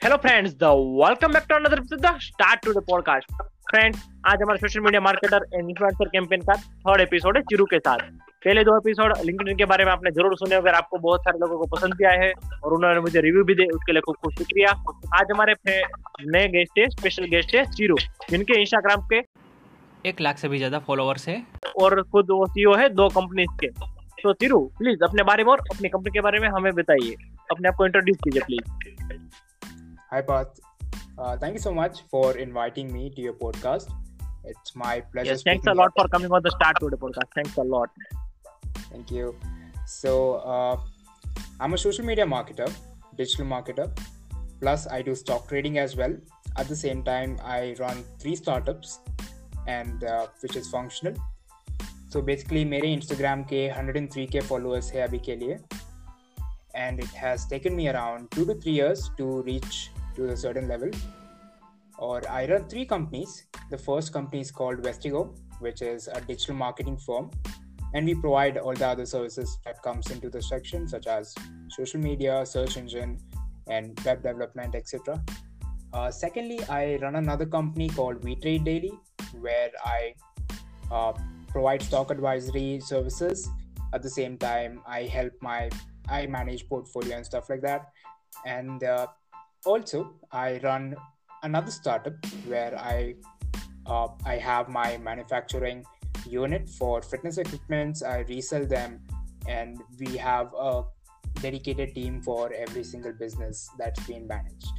Hello friends the welcome back to another episode the start to the podcast friends आज हमारा social media marketer and influencer campaign का third episode है चिरू के साथ। पहले दो एपिसोड लिंक्डइन के बारे में आपने ज़रूर सुने अगर आपको बहुत सारे लोगों को पसंद भी आए हैं और उन्होंने मुझे रिव्यू भी दे उसके लिए खूब खूब शुक्रिया। आज हमारे नए गेस्ट है स्पेशल गेस्ट है चिरू जिनके इंस्टाग्राम के एक लाख से भी ज़्यादा फॉलोअर्स है। और खुद वो सीईओ है दो कंपनीज़ के। तो चिरू प्लीज़ अपने बारे में और अपनी कंपनी के बारे में हमें बताइए। अपने आप को इंट्रोड्यूस कीजिए please Hi, Parth. Uh, thank you so much for inviting me to your podcast. It's my pleasure. Yes, thanks a lot for coming on the Start Today podcast. Thanks a lot. Thank you. So, uh, I'm a social media marketer, digital marketer. Plus, I do stock trading as well. At the same time, I run three startups, and uh, which is functional. So basically, my Instagram K 103K followers here. and it has taken me around two to three years to reach to a certain level. Or I run three companies. The first company is called Westygo, which is a digital marketing firm and we provide all the other services that comes into the section such as social media search engine and web development etc uh, secondly i run another company called Wetradedaily where i uh, provide stock advisory services at the same time i help my i manage portfolio and stuff like that and uh, also i run another startup where i uh, i have my manufacturing unit for fitness equipments. I resell them, and we have a dedicated team for every single business that's being managed.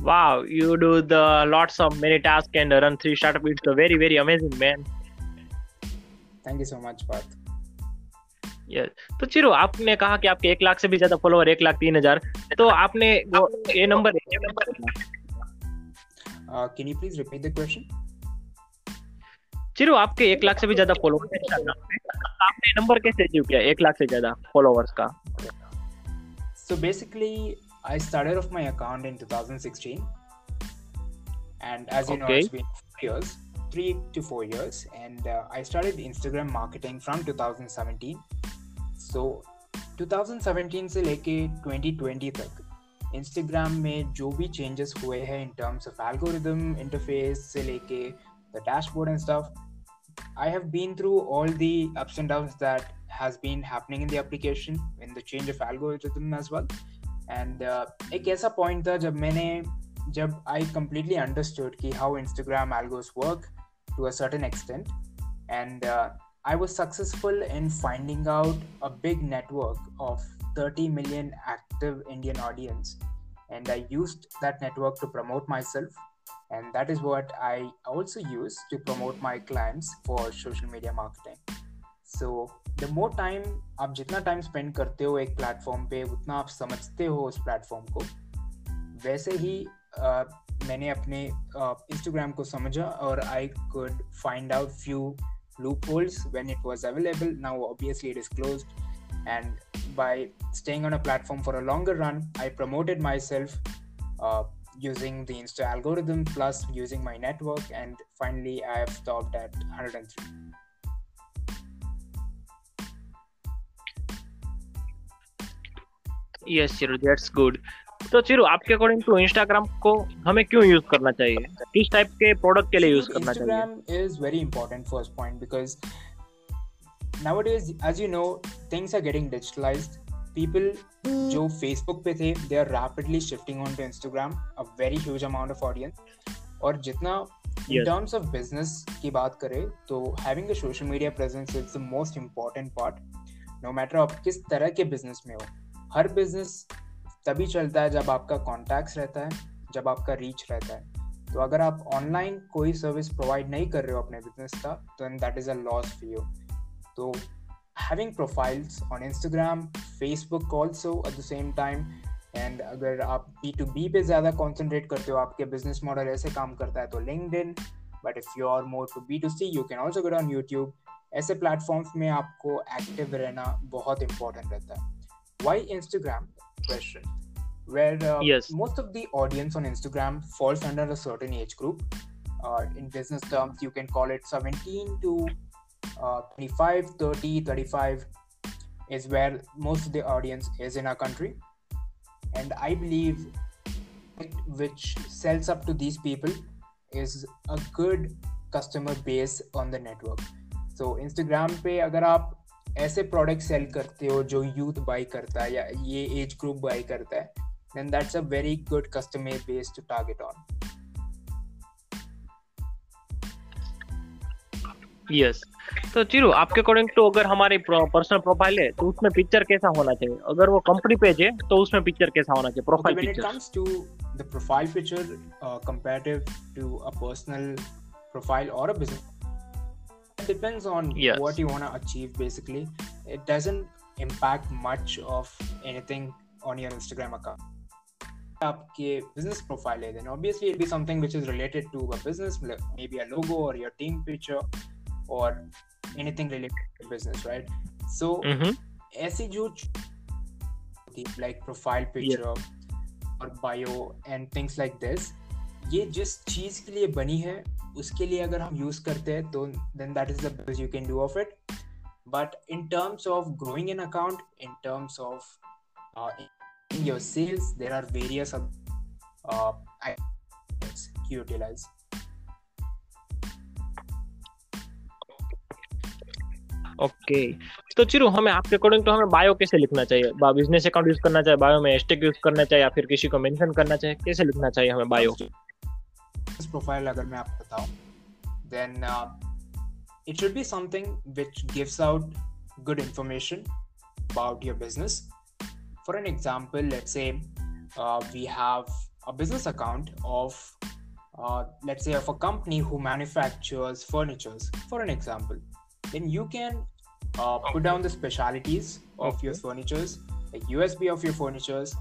Wow, you do the lots of many tasks and run three startups. It's a very very amazing man. Thank you so much, Parth. Yes तो चिरो आपने कहा कि आपके एक लाख से भी ज़्यादा follower एक लाख तीन हज़ार। तो आपने ये ये number can you please repeat the question Chiru आपके एक लाख से भी ज़्यादा फॉलोअर आपने नंबर कैसे अचीव किया एक लाख से ज़्यादा फॉलोअर्स का? So basically I started off my account in 2016 and as you know it's been years three to four years and uh, i started instagram marketing 2017 So 2017 से लेके 2020 तक Instagram में जो भी changes हुए हैं in terms of algorithm interface से लेके the dashboard and stuff, I have been through all the ups and downs that has been happening in the application in the change of algorithm as well. And uh, एक ऐसा point था जब मैंने जब I completely understood कि Instagram algos work to a certain extent, and uh, I was successful in finding out a big network of 30 million active Indian audience, and I used that network to promote myself and that is what i also use to promote my clients for social media marketing so the more time आप जितना time spend करते हो एक platform पे उतना आप समझते हो उस प्लेटफॉर्म को वैसे ही uh, मैंने अपने इंस्टाग्राम को समझा और I could find out few loopholes when it was available. Now, obviously, it is closed. And by staying on a platform for a longer run, I promoted myself uh, using the Insta algorithm plus using my network. And finally, I have stopped at 103. Yes, sir. that's good. तो चिरू आपके according to Instagram को हमें क्यों use करना चाहिए? किस type के product के लिए यूज़ करना चाहिए? Instagram is very important first point because nowadays as you know things are getting digitalize people जो hmm. फेसबुक पे थे they are rapidly shifting on to Instagram a very huge amount of audience और जितना इन terms of business की बात करें तो having a social media presence is the most important part no matter आप किस तरह के बिज़नेस में हो हर बिज़नेस तभी चलता है जब आपका कॉन्टैक्ट्स रहता है, जब आपका रीच रहता है। तो अगर आप ऑनलाइन कोई सर्विस प्रोवाइड नहीं कर रहे हो अपने बिज़नेस का तो and that is a loss for you तो having profiles on Instagram Facebook also at the same time and अगर आप बी टू बी पे ज़्यादा कॉन्सेंट्रेट करते हो, आपके बिज़नेस मॉडल ऐसे काम करता है तो LinkedIn but if you are more to B to C you can also get on YouTube ऐसे प्लेटफॉर्म्स में आपको एक्टिव रहना बहुत इंपॉर्टेंट रहता है। Why Instagram question where uh, Yes. most of the audience on Instagram falls under a certain age group. Uh, in business terms, you can call it 17 to uh, 25, 30, 35 is where most of the audience is in our country. and I believe which sells up to these people is a good customer base on the network. So Instagram पे अगर आप ऐसे product cell करते हो जो youth by करता है या ये एज ग्रुप बाई करता है then that's a very good customer base to target on yes तो चिरु आपके अकॉर्डिंग तो अगर हमारे पर्सनल प्रोफ़ाइल है तो उसमें पिक्चर कैसा होना चाहिए? अगर वो कंपनी पेज है तो उसमें पिक्चर कैसा होना चाहिए? Profile picture when it comes to the profile picture comparative to a personal profile और a business depends on Yes. what you want to achieve basically it doesn't impact much of anything on your instagram account आपके business profile है then obviously it'll be something which is related to a business like maybe a logo or your team picture or anything related to business right so हम्म ऐसी जो like profile picture और bio and things like this ये जिस चीज के लिए बनी है उसके लिए अगर हम यूज़ करते हैं तो then that is the best you can do of it but in terms of growing an account in terms of your sales there are various utilize okay okay. तो चिरू, हमें आपके अकॉर्डिंग तो हमें बायो कैसे लिखना चाहिए? बिज़नेस अकाउंट यूज़ करना चाहिए बायो में हैशटैग यूज़ करना चाहिए, या फिर किसी को मेंशन करना चाहिए, कैसे लिखना चाहिए हमें बायो सक्सेस प्रोफाइल अगर मैं आपको बताऊं then it should be something which gives out good information about your business. For an example, let's say uh, we have a business account of, uh, let's say, of a company who manufactures furnitures. For an example, then you can uh, put down the specialities of your furnitures, the USP of your furnitures,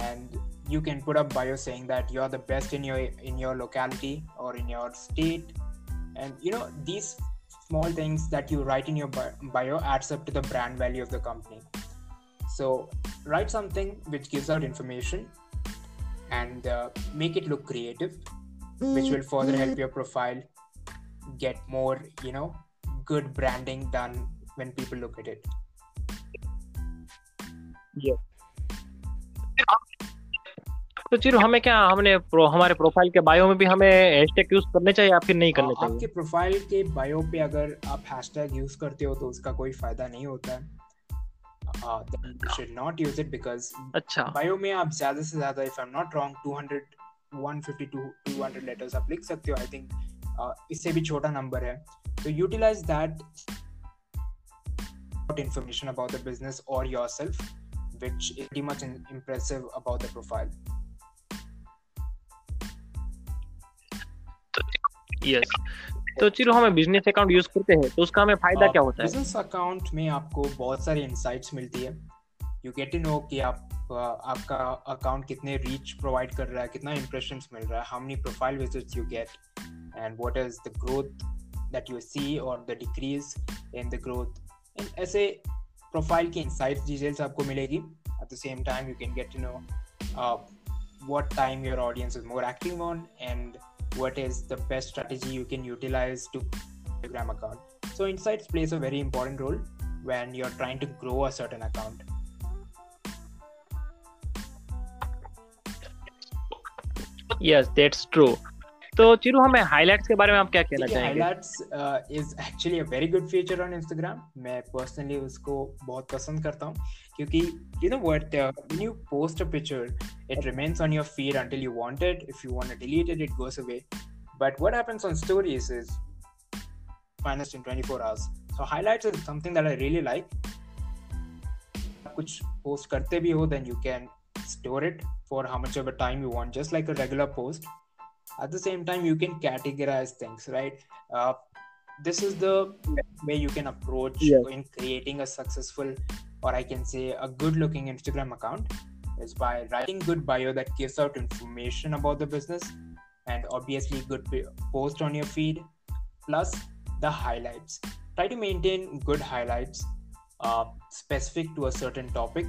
and you can put up bio saying that you're the best in your in your locality or in your state. And you know these small things that you write in your bio adds up to the brand value of the company. So write something which gives out information and uh, make it look creative which will further help your profile get more you know good branding done when people look at it तो चिरू हमें क्या हमने pro, हमारे profile के bio में भी हमें hashtag use करने चाहिए या फिर नहीं करने आ, आपके प्रोफ़ाइल के बायो पे अगर आप हैशटैग यूज़ करते हो तो उसका कोई फ़ायदा नहीं होता है। Should not use it because अच्छा। बायो में आप ज़्यादा से ज़्यादा if I am not wrong 200 150 to 200 letters आप लिख सकते हो आई थिंक इससे भी छोटा नंबर है। तो utilise that information about the business or yourself which is pretty much impressive about the profile yes तो चिरू हमें बिज़नेस अकाउंट यूज़ करते हैं तो उसका हमें फ़ायदा क्या होता है? बिज़नेस अकाउंट में आपको बहुत सारी इंसाइट्स मिलती है। यू गेट टू नो कि आप आपका अकाउंट कितने रीच प्रोवाइड कर रहा है कितना इंप्रेशंस मिल रहा है how many profile visits you get and what is the growth that you see और the decrease in the growth ऐसे प्रोफ़ाइल की इंसाइट्स डिटेल्स आपको मिलेगी। At the same time you can get to know what time your audience is more active on and what is the best strategy you can utilize to Instagram account. So insights plays a very important role when you're trying to grow a certain account. Yes, that's true. तो चिरू हमें highlights के बारे में आप क्या कहना चाहेंगे? Highlights is actually a very good feature on Instagram मैं पर्सनली उसको बहुत पसंद करता हूँ क्योंकि you know what when you post a picture it remains on your feed until you want it if you want to delete it it goes away but what happens on stories is finished in 24 hours so highlights is something that I really like कुछ post करते भी हो then you can store it for how much of a time you want just like a regular post at the same time you can categorize things right? Uh, this is the way you can approach Yes. in creating a successful or i can say a good looking instagram account is by writing good bio that gives out information about the business and obviously good post on your feed plus the highlights. Try to maintain good highlights uh, specific to a certain topic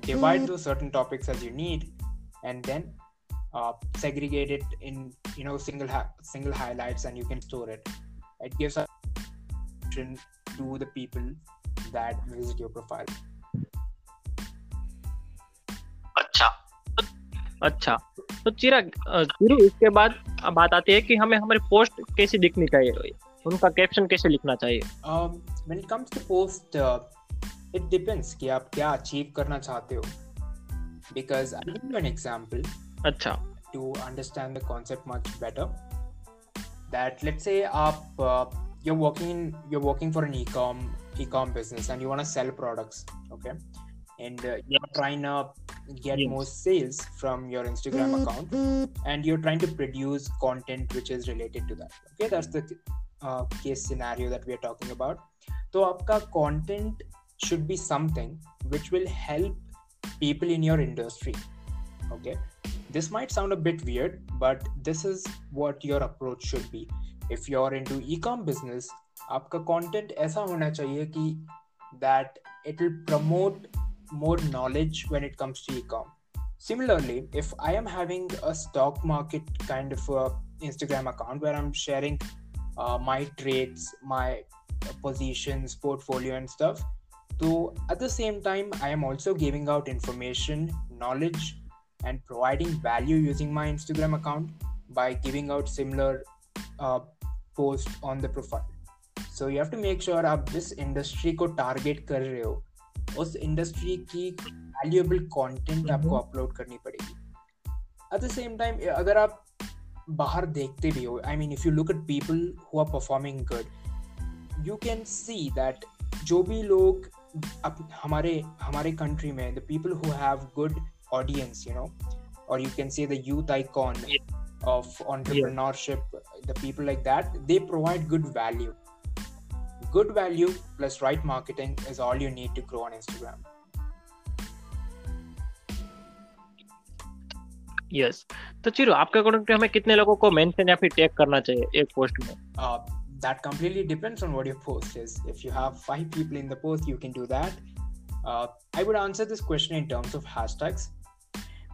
divide those certain topics as you need and then uh, segregate it in you know single hi- single highlights and you can store it it gives a to the people that visit your profile अच्छा अच्छा तो चिराग अ, चिरू इसके बाद बात आती है कि हमें हमारी पोस्ट कैसी दिखनी चाहिए उनका कैप्शन कैसे लिखना चाहिए um, when it comes to post uh, it depends कि आप क्या अचीव करना चाहते हो because I'll give you an example अच्छा to understand the concept much better that let's say आप uh, you're working in you're working for an e-com e-com business and you want to sell products okay and uh, you're trying to get Yes. more sales from your instagram account and you're trying to produce content which is related to that okay that's the uh, case scenario that we are talking about so आपका content should be something which will help people in your industry okay this might sound a bit weird but this is what your approach should be if you're into e-com business आपका content ऐसा होना चाहिए कि that it will promote more knowledge when it comes to e-com similarly if i am having a stock market kind of a instagram account where i'm sharing uh, my trades my positions portfolio and stuff so at the same time i am also giving out information knowledge and providing value using my instagram account by giving out similar uh, posts on the profile so you have to make sure आप जिस industry को target कर रहे हो उस industry की valuable content आपको हम्म। Upload करनी पड़ेगी एट द सेम टाइम अगर आप बाहर देखते भी हो I mean if you look at people who are performing good you can see that जो भी लोग अप, हमारे हमारे कंट्री में the people who have good audience you know और you can say the youth icon of entrepreneurship the people like that they provide good value good value plus right marketing is all you need to grow on instagram yes तो चिरू आपके according हमें कितने लोगों को mention या फिर tag करना चाहिए एक पोस्ट में uh, that completely depends on what your post is if you have five people in the post you can do that uh, i would answer this question in terms of hashtags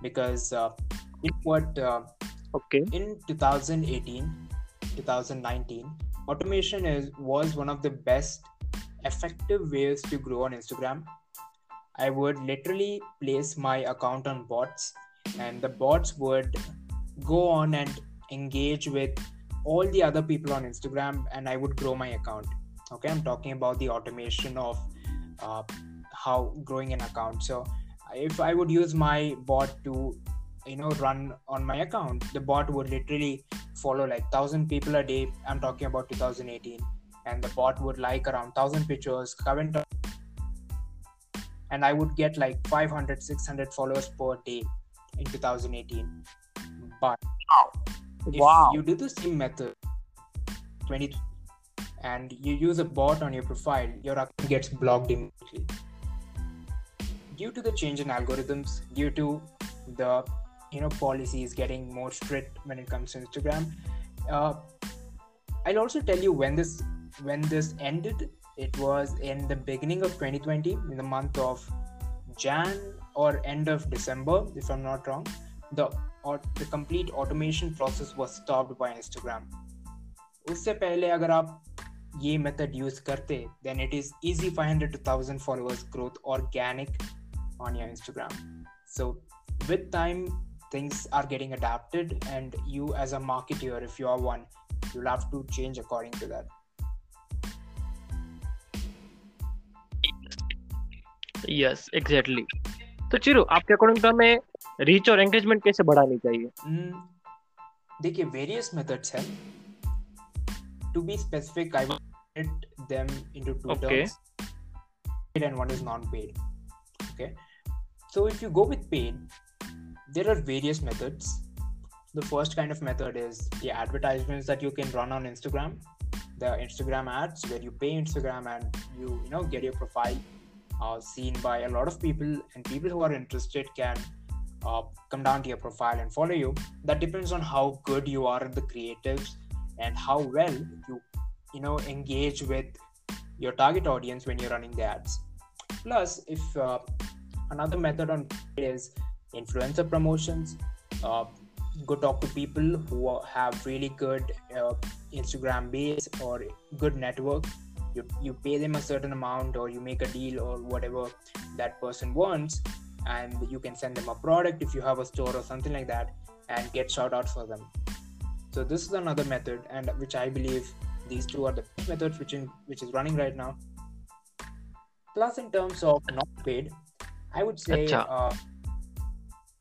because uh, in what uh, okay in 2018 2019 automation is was one of the best effective ways to grow on instagram. I would literally place my account on bots and the bots would go on and engage with all the other people on instagram and i would grow my account. Okay i'm talking about the automation of uh, how growing an account. So if i would use my bot to you know run on my account the bot would literally follow like 1000 people a day. I'm talking about 2018 and the bot would like around 1000 pictures comment and i would get like 500 600 followers per day in 2018 but if Wow. you do the same method 20 and you use a bot on your profile your account gets blocked immediately due to the change in algorithms due to the you know policies getting more strict when it comes to instagram uh, i'll also tell you when this when this ended it was in the beginning of 2020 in the month of jan or end of december if i'm not wrong the or the complete automation process was stopped by instagram उससे पहले अगर आप ये method use करते then it is easy 500 to 1000 followers growth organic on your instagram so with time things are getting adapted and you as a marketer if you are one you'll have to change according to that yes exactly तो चिरू आपके according हमें reach और engagement कैसे बढ़ानी चाहिए Mm, देखिए various methods हैं to be specific i would split them into two Okay. terms paid and one is non-paid okay so if you go with paid there are various methods. The first kind of method is the advertisements that you can run on instagram. The instagram ads where you pay instagram and you you know get your profile uh, seen by a lot of people and people who are interested can uh, come down to your profile and follow you. That depends on how good you are at the creatives and how well you you know engage with your target audience when you're running the ads. Plus if uh, another method on is influencer promotions. Uh, go talk to people who have really good uh, instagram base or good network. You, you pay them a certain amount or you make a deal or whatever that person wants and you can send them a product if you have a store or something like that and get shout outs for them. So this is another method and which i believe these two are the methods which in which is running right now. Plus in terms of not paid i would say uh,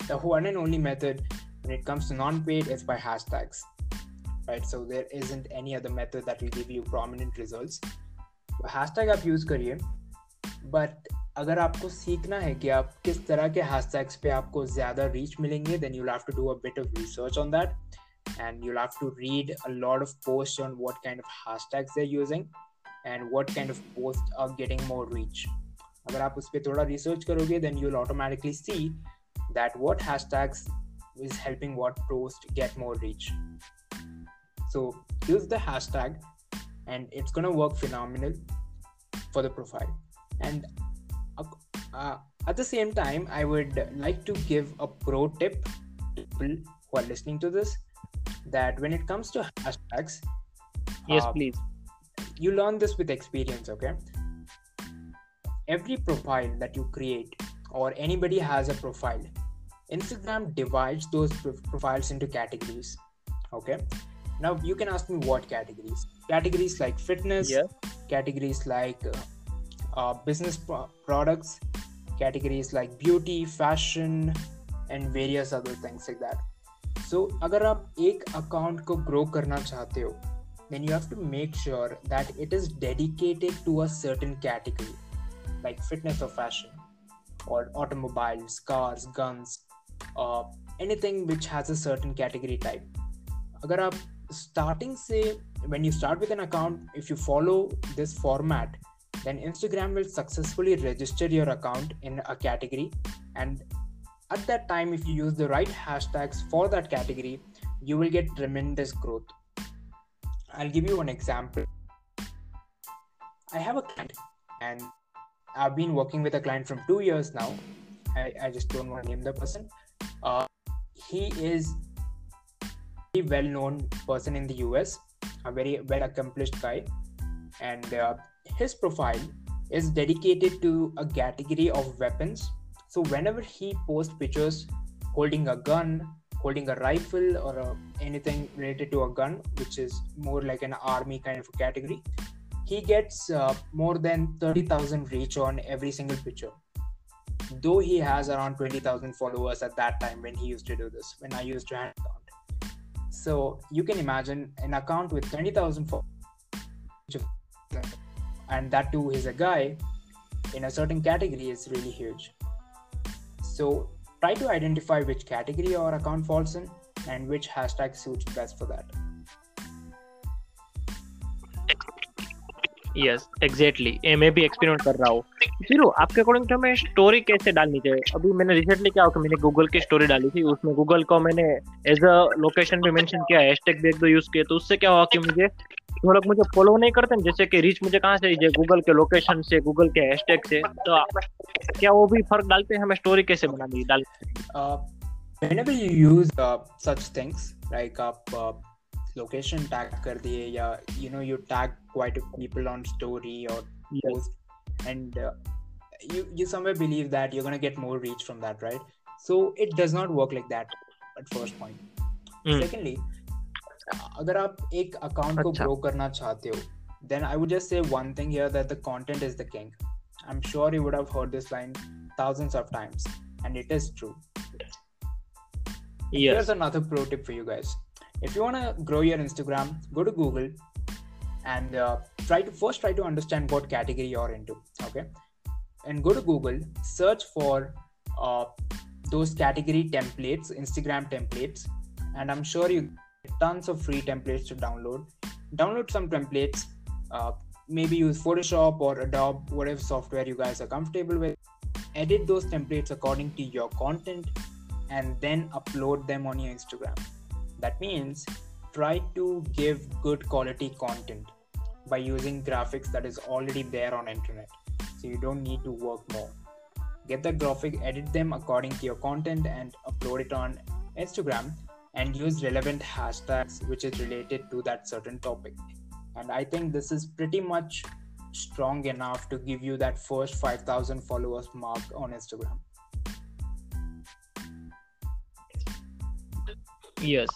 the one and only method when it comes to non-paid is by hashtags right so there isn't any other method that will give you prominent results hashtag आप use करिए but अगर आपको सीखना है कि आप किस तरह के हैशटैग्स पे आपको ज़्यादा रीच मिलेंगे then you have to do a bit of research on that and you'll have to read a lot of posts on what kind of hashtags they're using and what kind of posts are getting more reach अगर आप उस पर थोड़ा research करोगे then you'll automatically see that what hashtags is helping what post get more reach so use the hashtag and it's gonna work phenomenal for the profile and uh, at the same time i would like to give a pro tip to people who are listening to this that when it comes to hashtags yes uh, please you learn this with experience okay every profile that you create or anybody has a profile instagram divides those profiles into categories okay now you can ask me what categories categories like fitness yeah. categories like uh, uh, business pro- products categories like beauty fashion and various other things like that so अगर आप एक account को grow करना चाहते हो then you have to make sure that it is dedicated to a certain category like fitness or fashion or automobiles cars guns uh, anything which has a certain category type अगर आप starting say when you start with an account if you follow this format then Instagram will successfully register your account in a category. And at that time, if you use the right hashtags for that category, you will get tremendous growth. I'll give you an example. I have a client, and I've been working with a client from two years now. I, I just don't want to name the person. Uh, he is a well known person in the US, a very well accomplished guy. And uh, his profile is dedicated to a category of weapons. So whenever he posts pictures holding a gun, holding a rifle, or a, anything related to a gun, which is more like an army kind of category, he gets uh, more than 30,000 reach on every single picture. Though he has around 20,000 followers at that time when he used to do this, when I used to have account. So you can imagine an account with 20,000 followers and that too is a guy in a certain category is really huge so try to identify which category your account falls in and which hashtag suits best for that yes exactly ए मैं भी experiment कर रहा हूँ। फिर आपके according तो हमें story कैसे डालनी चाहिए अभी मैंने रिसेंटली क्या मैंने गूगल की स्टोरी डाली थी। उसमें गूगल को मैंने एज अ लोकेशन भी मेंशन किया हैशटैग भी एक दो यूज़ किए तो उससे क्या हुआ कि मुझे वो लोग मुझे फॉलो नहीं करते जैसे कि रीच मुझे कहाँ से गूगल के लोकेशन से गूगल के हैशटैग से। तो क्या वो भी फ़र्क डालते हैं? हमें स्टोरी कैसे बनानी डाल whenever you use uh, such things like आप uh, location tag कर दिए या you know you tag quite a people on story or yes. post and uh, you you somewhere believe that you're gonna get more reach from that right so it does not work like that at first point mm. secondly अगर आप एक account को grow करना चाहते हो then I would just say one thing here that the content is the king. I'm sure you would have heard this line thousands of times, and it is true. Yes. Here's another pro tip for you guys. if you want to grow your Instagram, go to Google and uh, try to first try to understand what category you're into. Okay, and go to Google, search for uh, those category templates, Instagram templates, and I'm sure you get tons of free templates to download. Download some templates. Uh, maybe use Photoshop or Adobe, whatever software you guys are comfortable with. Edit those templates according to your content and then upload them on your Instagram. That means try to give good quality content by using graphics that is already there on internet. So you don't need to work more. Get the graphic, edit them according to your content and upload it on Instagram and use relevant hashtags which is related to that certain topic. And I think this is pretty much strong enough to give you that first 5000 followers mark on Instagram. Yes,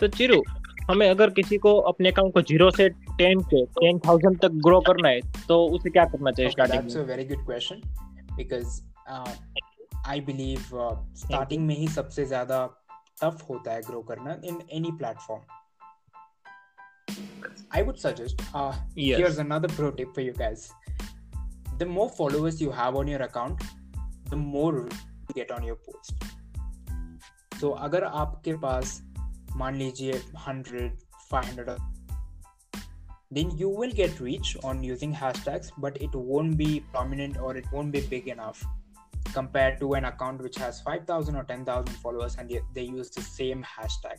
तो चिरू हमें अगर किसी को अपने account को zero से ten के ten thousand तक ग्रो करना है तो उसे क्या करना चाहिए स्टार्टिंग में? Very good question because I believe starting में ही सबसे ज़्यादा टफ होता है ग्रो करना in any platform I would suggest here's another pro tip for you guys the more followers you have on your account the more get on your post तो अगर आपके पास मान लीजिए 100, 500 then you will get reach on using hashtags but it won't be prominent or it won't be big enough compared to an account which has 5000 or 10000 followers and yet they use the same hashtag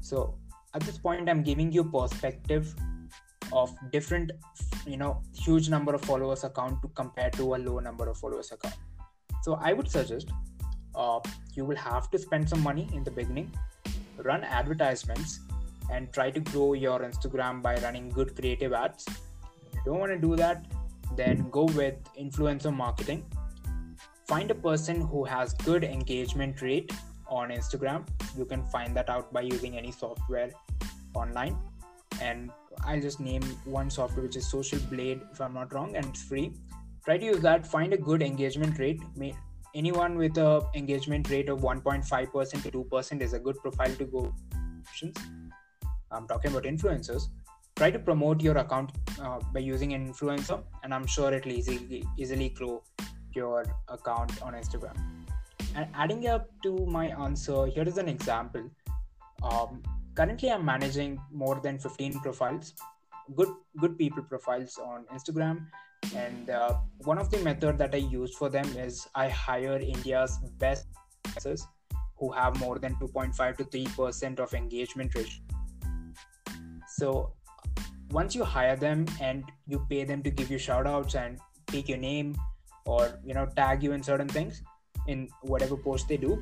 so at this point i'm giving you perspective of different you know huge number of followers account to compare to a low number of followers account so i would suggest uh, you will have to spend some money in the beginning run advertisements and try to grow your Instagram by running good creative ads. If you don't want to do that, then go with influencer marketing. Find a person who has good engagement rate on Instagram. You can find that out by using any software online. And I'll just name one software which is Social Blade, if I'm not wrong, and it's free. Try to use that. Find a good engagement rate. Anyone with a engagement rate of 1.5% to 2% is a good profile to go. Options. I'm talking about influencers. Try to promote your account uh, by using an influencer, and I'm sure it'll easily easily grow your account on Instagram. And adding up to my answer, here is an example. Um, currently, I'm managing more than 15 profiles, good good people profiles on Instagram, and uh, one of the method that I use for them is I hire India's best influencers who have more than 2.5 to 3 percent of engagement ratio. So once you hire them and you pay them to give you shout outs and take your name or you know tag you in certain things in whatever post they do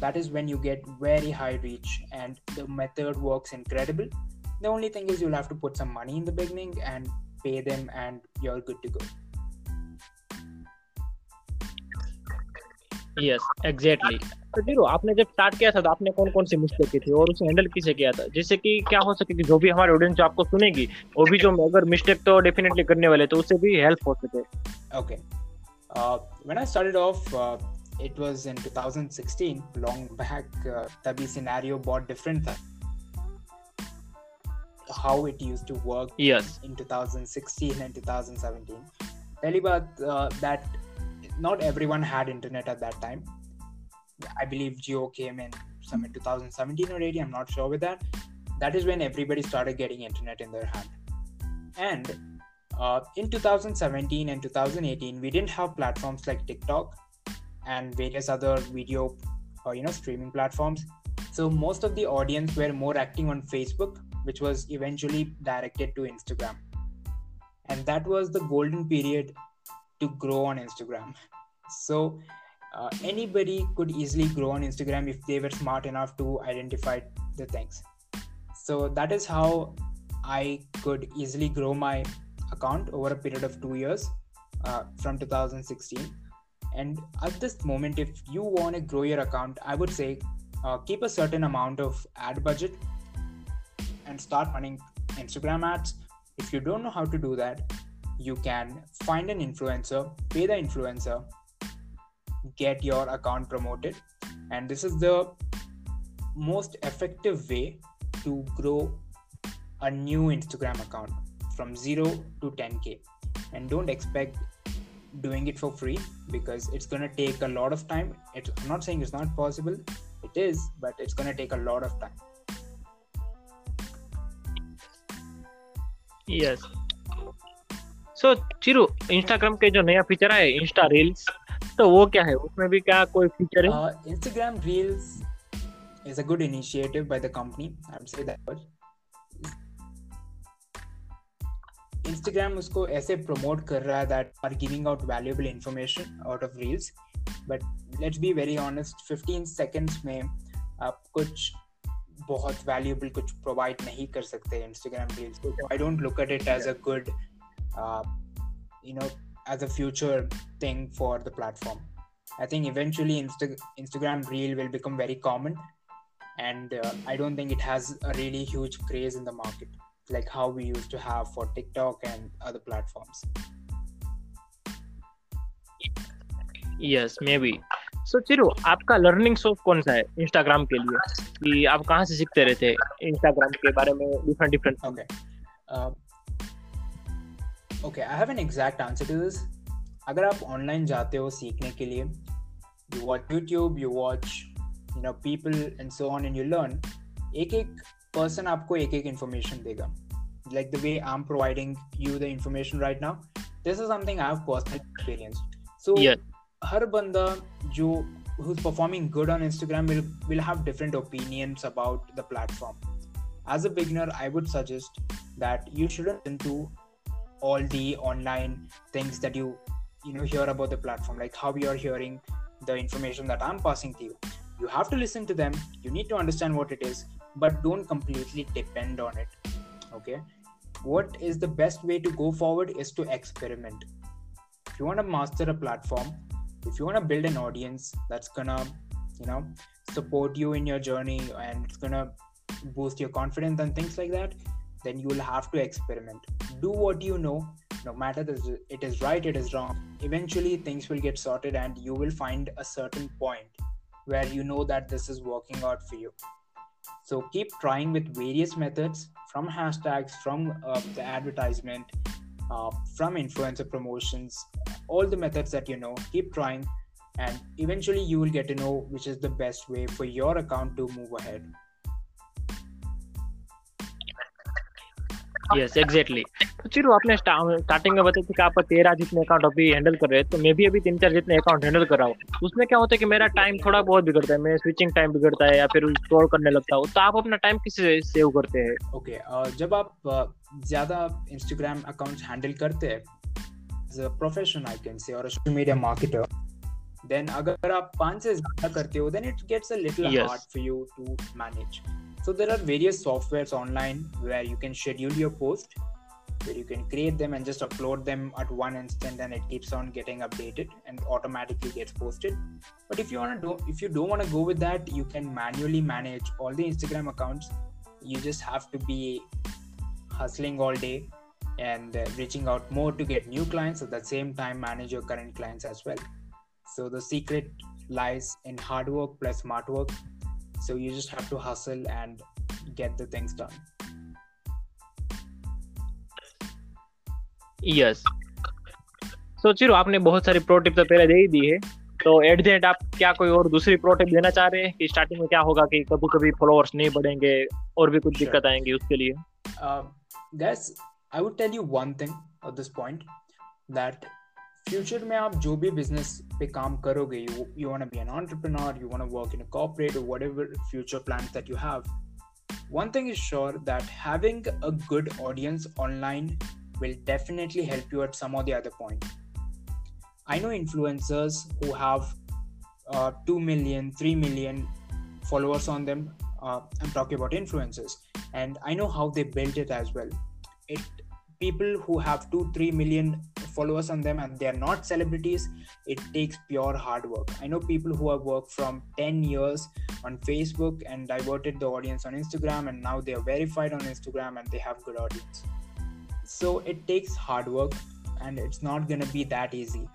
that is when you get very high reach and the method works incredible. The only thing is you'll have to put some money in the beginning and pay them and you're good to go. Yes exactly तो zero आपने जब start किया था तो आपने कौन कौन सी mistake की थी और उसे हैंडल किसे किया था? जिससे कि क्या हो सके कि जो भी हमारे ऑडियंस जो आपको सुनेगी वो भी जो अगर मिस्टेक तो डेफिनेटली करने वाले तो उससे भी हेल्प हो सके। Okay. When i started off uh, it was in 2016 long back uh, tabi scenario bought different tha. how it used to work yes. in, 2016 and 2017 Talibat uh, that not everyone had internet at that time. I believe Jio came in some in 2017 already. i'm not sure with that. That is when everybody started getting internet in their hand. And uh, in 2017 and 2018 we didn't have platforms like tiktok and various other video or you know streaming platforms. So most of the audience were more acting on facebook which was eventually directed to instagram. And that was the golden period to grow on instagram. So uh, anybody could easily grow on instagram if they were smart enough to identify the things. So that is how i could easily grow my account over a period of two years uh, from 2016 and at this moment if you want to grow your account i would say uh, keep a certain amount of ad budget and start running instagram ads. If you don't know how to do that you can find an influencer pay the influencer get your account promoted. And this is the most effective way to grow a new instagram account from 0 to 10k and don't expect doing it for free because it's going to take a lot of time. It's, i'm not saying it's not possible. It is but it's going to take a lot of time yes so Chiru Instagram के जो नया feature है Insta reels तो वो क्या है? उसमें भी क्या कोई फीचर है? Instagram reels is a good initiative by the company I will say that Instagram उसको ऐसे प्रमोट कर रहा है that are giving out valuable information out of reels but let's be very honest 15 seconds में आप कुछ बहुत valuable कुछ provide नहीं कर सकते Instagram Reels को. I don't look at it as a good, uh, you know, as a future thing for the platform. I think eventually Insta- Instagram Reel will become very common, and uh, I don't think it has a really huge craze in the market, like how we used to have for TikTok and other platforms. Yes may So so, Chiru आपका learning source कौन सा है Instagram के लिए? कि आप कहाँ से सीखते रहते हैं इंस्टाग्राम के बारे में different different okay okay I have an exact answer to this अगर आप ऑनलाइन जाते हो सीखने के लिए you watch YouTube you watch you know people and so on and you learn एक एक पर्सन आपको एक एक इंफॉर्मेशन देगा. Like the way I am providing you the information right now this is something I have personal experience so हर बंदा जो who's performing good on Instagram will will have different opinions about the platform as a beginner i would suggest that you shouldn't listen to all the online things that you you know hear about the platform like how you're hearing the information that i'm passing to you you have to listen to them you need to understand what it is but don't completely depend on it okay what is the best way to go forward is to experiment if you want to master a platform if you want to build an audience that's gonna you know support you in your journey and it's gonna boost your confidence and things like that then you will have to experiment. Do what you know no matter this, it is right it is wrong. Eventually things will get sorted and you will find a certain point where you know that this is working out for you. So keep trying with various methods from hashtags from uh, the advertisement uh, from influencer promotions all the methods that you know keep trying and eventually you will get to know which is the best way for your account to move ahead yes exactly तो चिरू आपने starting में बताया कि आप तेरह जितने account अभी handle कर रहे हैं तो मैं भी अभी तीन चार जितने अकाउंट हैंडल कर रहा हूँ। उसमें क्या होता है कि मेरा टाइम थोड़ा बहुत बिगड़ता है मैं स्विचिंग टाइम बिगड़ता है या फिर स्क्रॉल करने लगता हूँ तो आप अपना टाइम किससे सेव करते हैं? ओके जब आप uh, ज़्यादा इंस्टाग्राम अकाउंट हैंडल करते हैं as a profession I can say और सोशल मीडिया मार्केटर देन अगर आप पाँच से ज़्यादा करते हो then it gets a little Yes. Hard for you to manage so there are various softwares online where you can schedule your post where you can create them and just upload them at one instant and it keeps on getting updated and automatically gets posted. But if you want to do if you don't want to go with that you can manually manage all the instagram accounts. You just have to be hustling all day and uh, reaching out more to get new clients. At the same time manage your current clients as well. So the secret lies in hard work plus smart work so you just have to hustle and get the things done. Yes so Chiru आपने बहुत सारी pro tip तो पहले दे ही दी है। तो at the end आप क्या कोई और दूसरी प्रो टिप देना चाह रहे हैं कि स्टार्टिंग में क्या होगा कि कभी कभी फॉलोअर्स नहीं बढ़ेंगे और भी कुछ Sure. दिक्कत आएँगी उसके लिए? Uh, guys i would tell you one thing at this point that future में आप जो भी business पे काम करोगे you, you want to be an entrepreneur you want to work in a corporate or whatever future plans that you have one thing is sure that having a good audience online will definitely help you at some or the other point i know influencers who have uh, 2 million 3 million followers on them uh, i'm talking about influencers and i know how they built it as well it people who have 2 3 million followers on them and they are not celebrities it takes pure hard work. I know people who have worked from 10 years on facebook and diverted the audience on instagram and now they are verified on instagram and they have good audience. So it takes hard work and it's not to be that easy.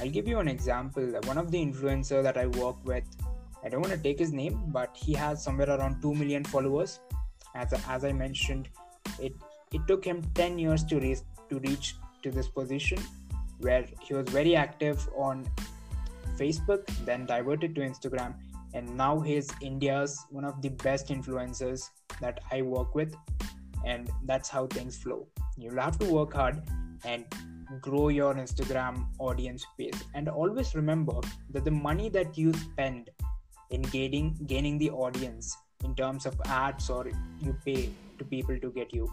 I'll give you an example. One of the influencer that i work with i don't want to take his name but he has somewhere around 2 million followers. As, as i mentioned it it took him 10 years to reach to reach to this position where he was very active on facebook then diverted to instagram and now he's india's one of the best influencers that i work with and that's how things flow. You'll have to work hard and grow your instagram audience base. And always remember that the money that you spend in gaining gaining the audience in terms of ads or you pay to people to get you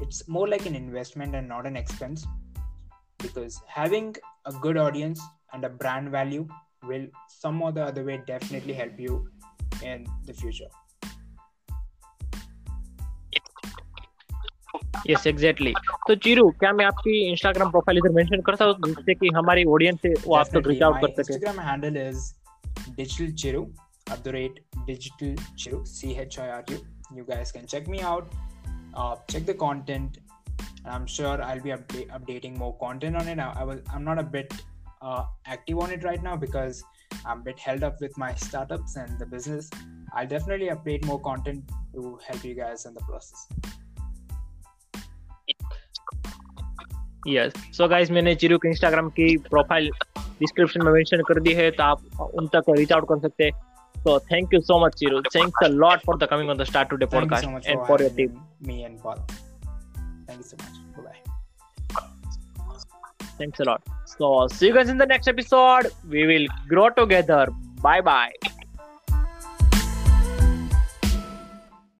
it's more like an investment and not an expense because having a good audience and a brand value will some or the other way definitely help you in the future yes exactly तो चिरू क्या मैं आपकी Instagram profile इधर mention करता हूँ जिससे कि हमारी ऑडियंस है वो आप तक Definitely. रीच आउट My कर सके instagram handle is digital chiru at the rate digital chiru c h i r u. You guys can check me out. Uh, check the content. I'm sure I'll be upda- updating more content on it. I, I will. I'm not a bit uh, active on it right now because I'm a bit held up with my startups and the business. I'll definitely update more content to help you guys in the process. Yes so guys मैंने चिरू के Instagram की profile description में mention कर दी है तो आप उन तक रीच आउट कर सकते हैं so thank you so much, Chiru. Thanks a lot for the coming on the Start Today Thank you podcast so much and for for your team. me and Paul. Thank you so much. Bye bye. Thanks a lot. So see you guys in the next episode. We will grow together. Bye bye.